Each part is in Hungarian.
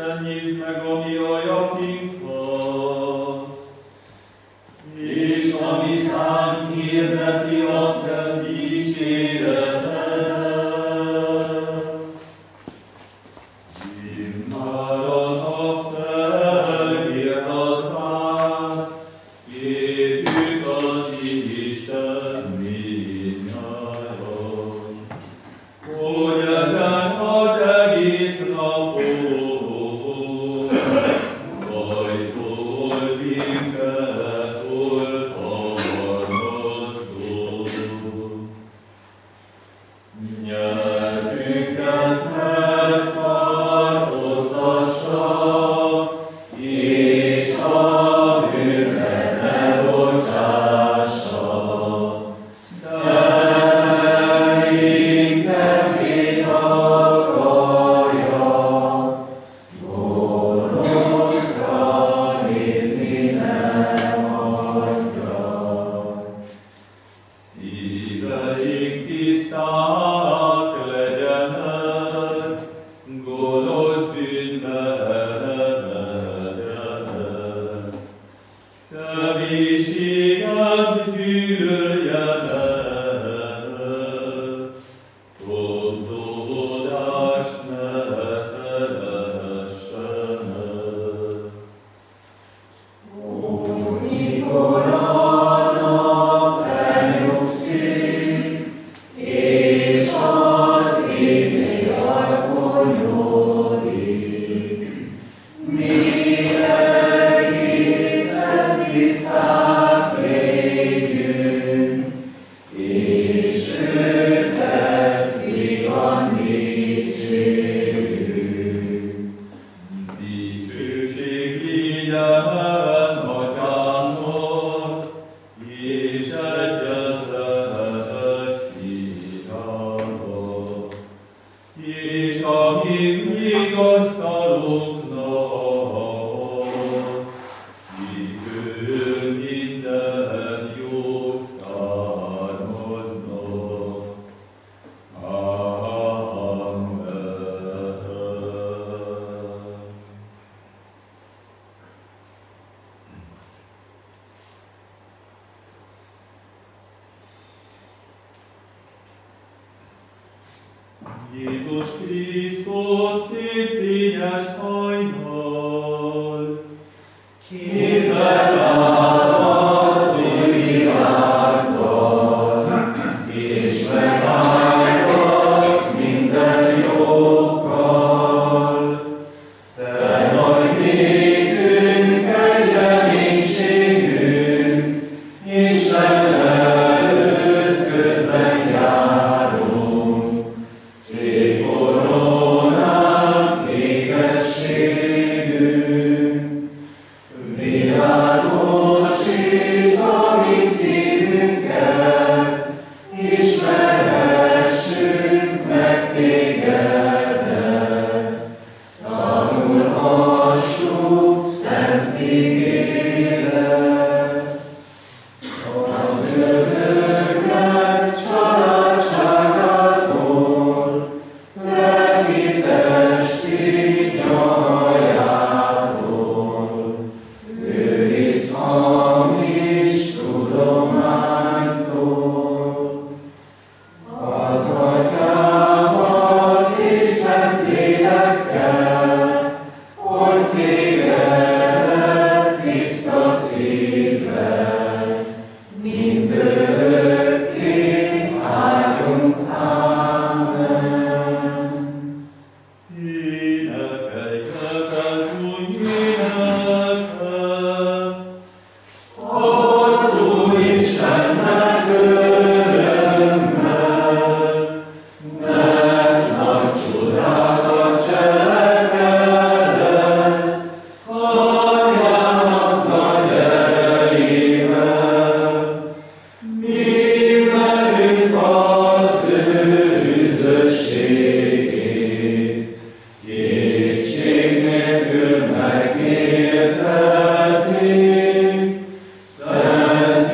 Isten, nyisd meg a mi bajból minket Te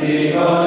Happy.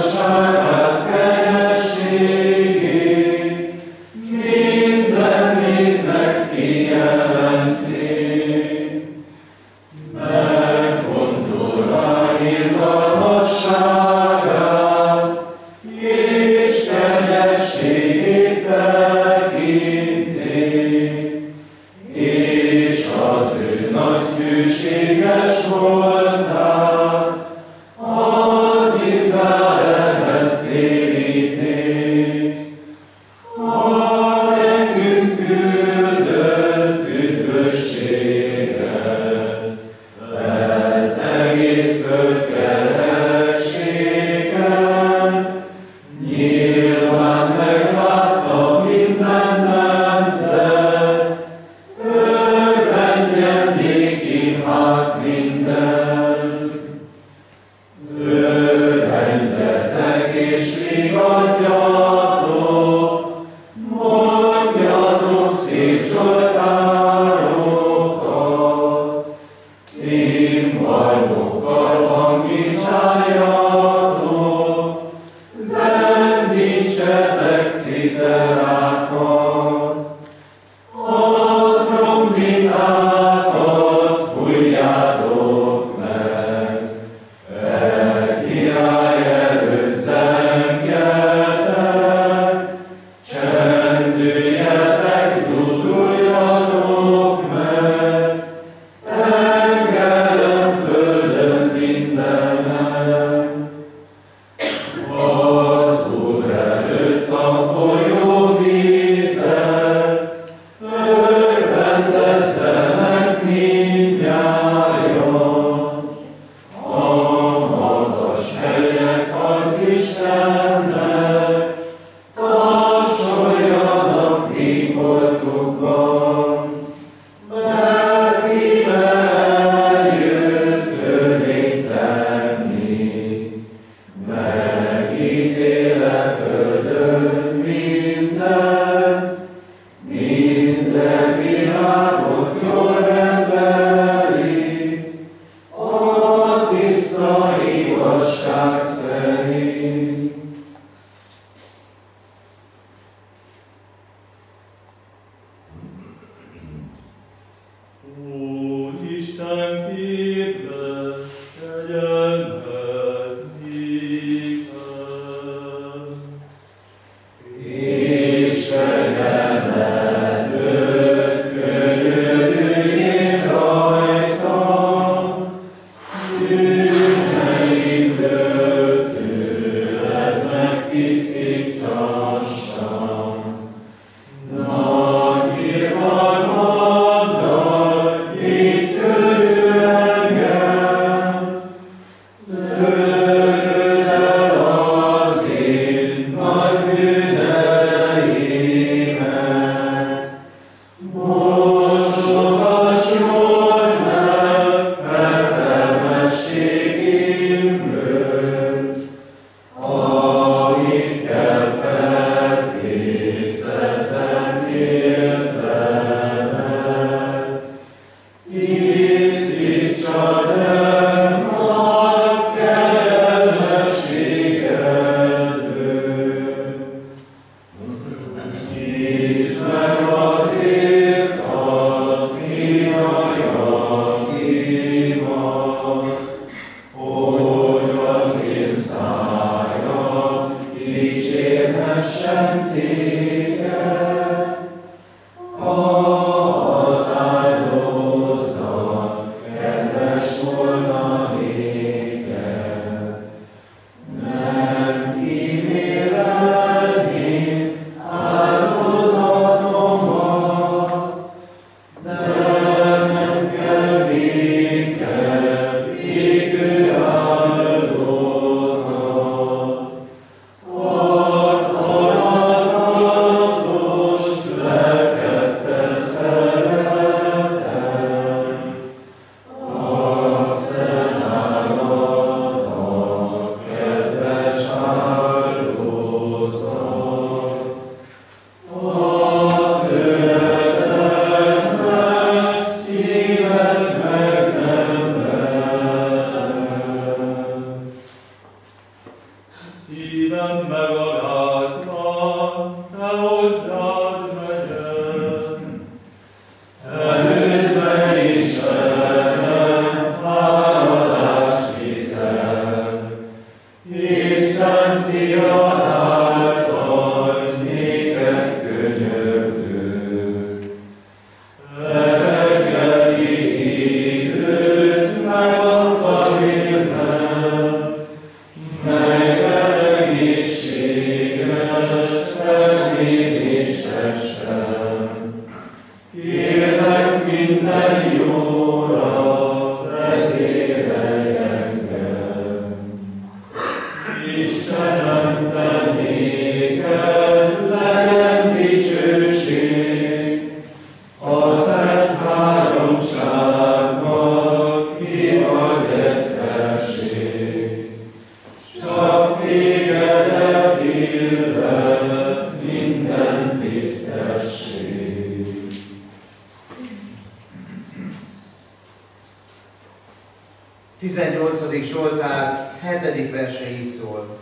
18. Zsoltár 7. verse így szól.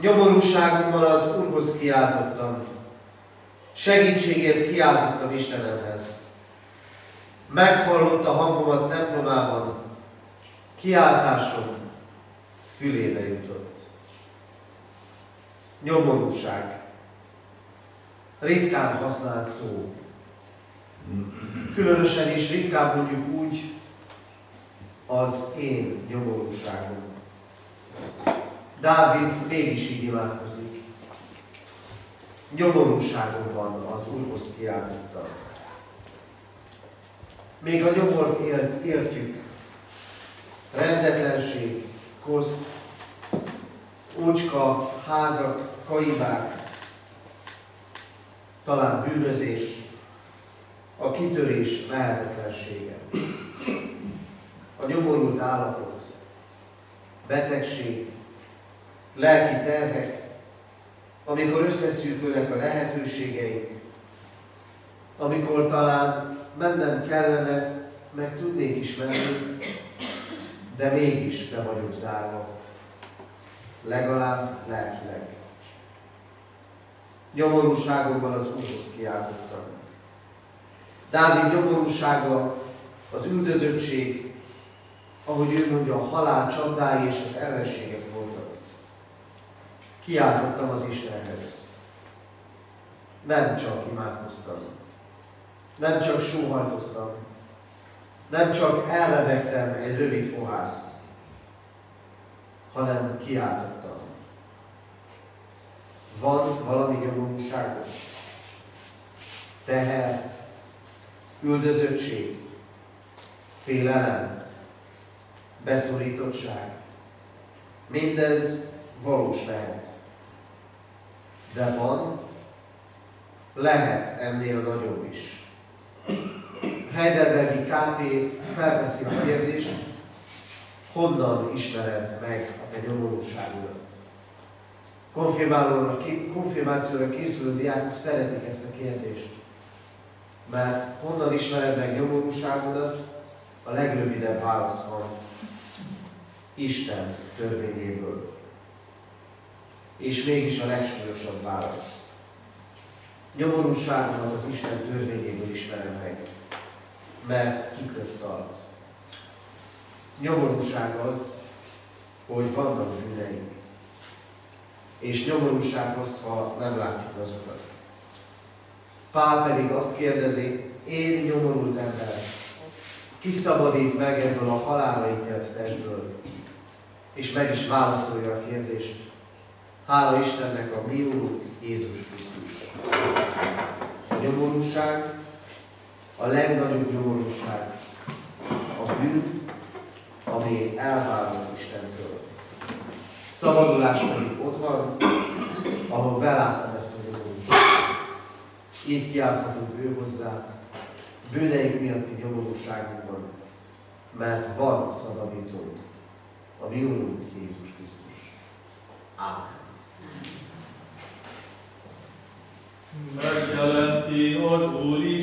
Nyomorúságommal az Úrhoz kiáltottam, segítségért kiáltottam Istenemhez. Meghallotta hangomat templomában, kiáltásom fülébe jutott. Nyomorúság. Ritkán használt szó. Különösen is ritkán mondjuk úgy, az én nyomorúságom. Dávid mégis így imádkozik. Nyomorúságom van, az Úrhoz kiáltottam. Még a nyomort értjük. Rendetlenség, kosz, ócska, házak, kaibák, talán bűnözés, a kitörés lehetetlensége a nyomorult állapot, betegség, lelki terhek, amikor összeszűkülnek a lehetőségeink, amikor talán mennem kellene, meg tudnék is menni, de mégis be vagyok zárva, legalább lelkileg. Nyomorúságomban az Úrhoz kiáltottam. Dávid nyomorúsága, az üldözöttség, ahogy ő mondja, a halál csapdái és az ellenségek voltak. Kiáltottam az Istenhez. Nem csak imádkoztam. Nem csak sóhajtoztam. Nem csak elrevegtem egy rövid fohászt, hanem kiáltottam. Van valami nyomorúságos, teher, üldözöttség, félelem, beszorítottság. Mindez valós lehet. De van, lehet ennél nagyobb is. Heidelbergi KT felteszi a kérdést, honnan ismered meg a te nyomorúságodat? Konfirmációra készülő diákok szeretik ezt a kérdést. Mert honnan ismered meg nyomorúságodat? A legrövidebb válasz van, Isten törvényéből. És mégis a legsúlyosabb válasz. Nyomorúságomat az Isten törvényéből ismerem meg, mert tükröt tart. Nyomorúság az, hogy vannak bűneink. És nyomorúság az, ha nem látjuk azokat. Pál pedig azt kérdezi, én nyomorult ember, kiszabadít meg ebből a halálra ítélt testből, és meg is válaszolja a kérdést. Hála Istennek a mi Úrunk Jézus Krisztus. A nyomorúság, a legnagyobb nyomorúság, a bűn, ami elválaszt Istentől. Szabadulás pedig ott van, ahol beláttam ezt a nyomorúságot. Így kiálthatunk ő hozzá, bűneink miatti nyomorúságunkban, mert van szabadítónk a mi Úrunk Jézus Krisztus. Ámen. Megjelenti az Úristen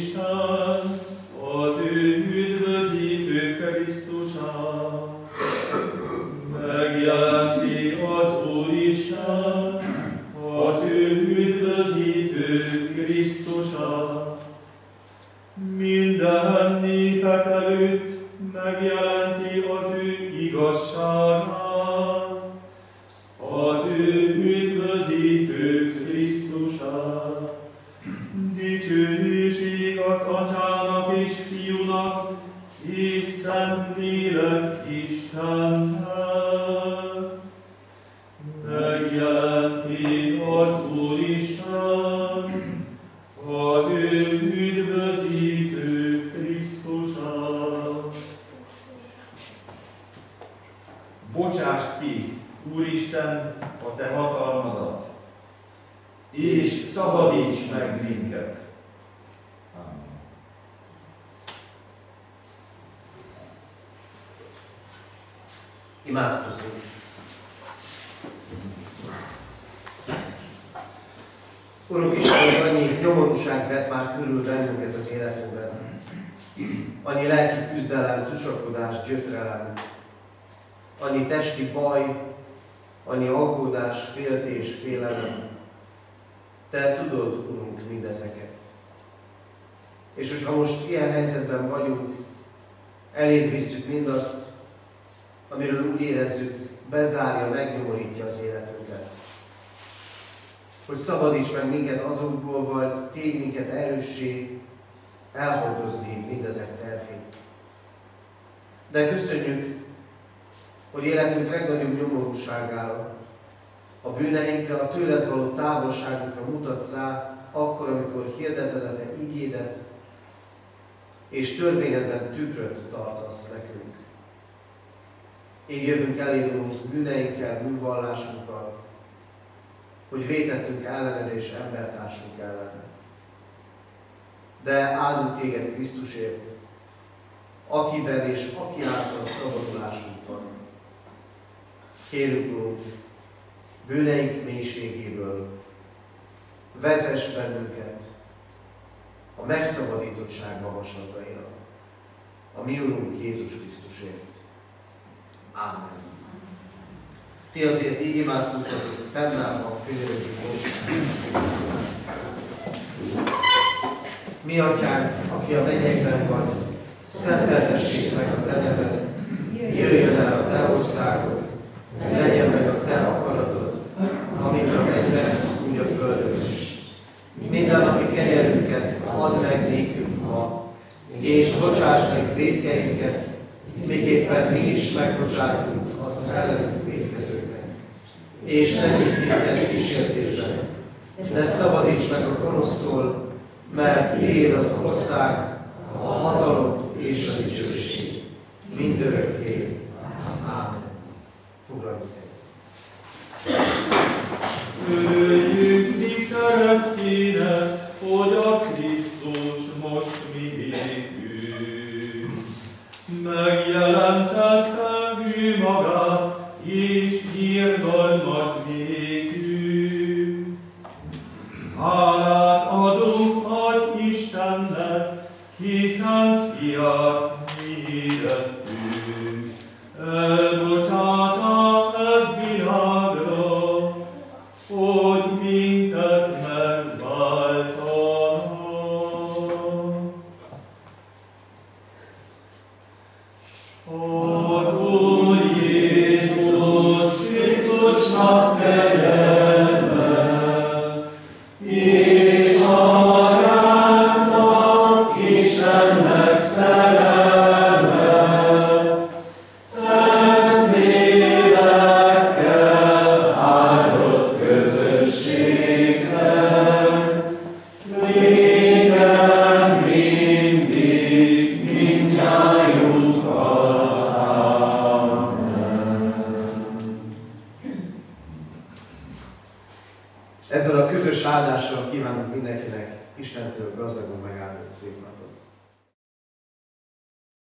Szent Lélek Istennek. Megjelenti az Úristen, az ő üdvözítő Krisztusát. Bocsásd ki, Úristen, a Te hatalmadat, és szabadíts meg minket. Amen. Imádkozzunk. Urunk Istenünk, annyi nyomorúság vett már körül bennünket az életünkben. Annyi lelki küzdelem, tusakodás, gyötrelem, annyi testi baj, annyi aggódás, féltés, félelem. Te tudod, Urunk, mindezeket. És hogyha most ilyen helyzetben vagyunk, eléd visszük mindazt, amiről úgy érezzük, bezárja, megnyomorítja az életünket. Hogy szabadíts meg minket azokból, vagy tégy minket erőssé elhordozni mindezek terhét. De köszönjük, hogy életünk legnagyobb nyomorúságára, a bűneinkre, a tőled való távolságunkra mutatsz rá, akkor, amikor hirdeted a te igédet, és törvényedben tükröt tartasz nekünk. Így jövünk elédulunk bűneinkkel, bűnvallásunkkal, hogy vétettünk ellened és embertársunk ellen. De áldunk téged Krisztusért, akiben és aki által szabadulásunk van. Kérünk, Urunk, bűneink mélységéből vezess bennünket a megszabadítottság magaslataira, a mi Urunk Jézus Krisztusért. Ámen. Ti azért így imádkozzatok, fennállva könyörögjük most. Mi atyánk, aki a mennyekben vagy, szenteltessék meg a te neved, jöjjön el a te országod, legyen meg a te akaratod, amit a mennyben, úgy a földön is. Minden napi kenyerünket add meg nékünk ma, és bocsáss meg védkeinket, miképpen mi is megbocsátunk az ellenünk védkezőknek. És ne vigy minket kísértésbe, de szabadíts meg a gonosztól, mert Tiéd az ország, a hatalom és a dicsőség. Mindörökké. Ámen. Foglaljuk el. Öljük mi keresztjére, hogy a Krisztus most mi ékünk. Megjelentette ő magát, és írgalmaz nékünk. Hálát adunk az Istennek, hiszen fiat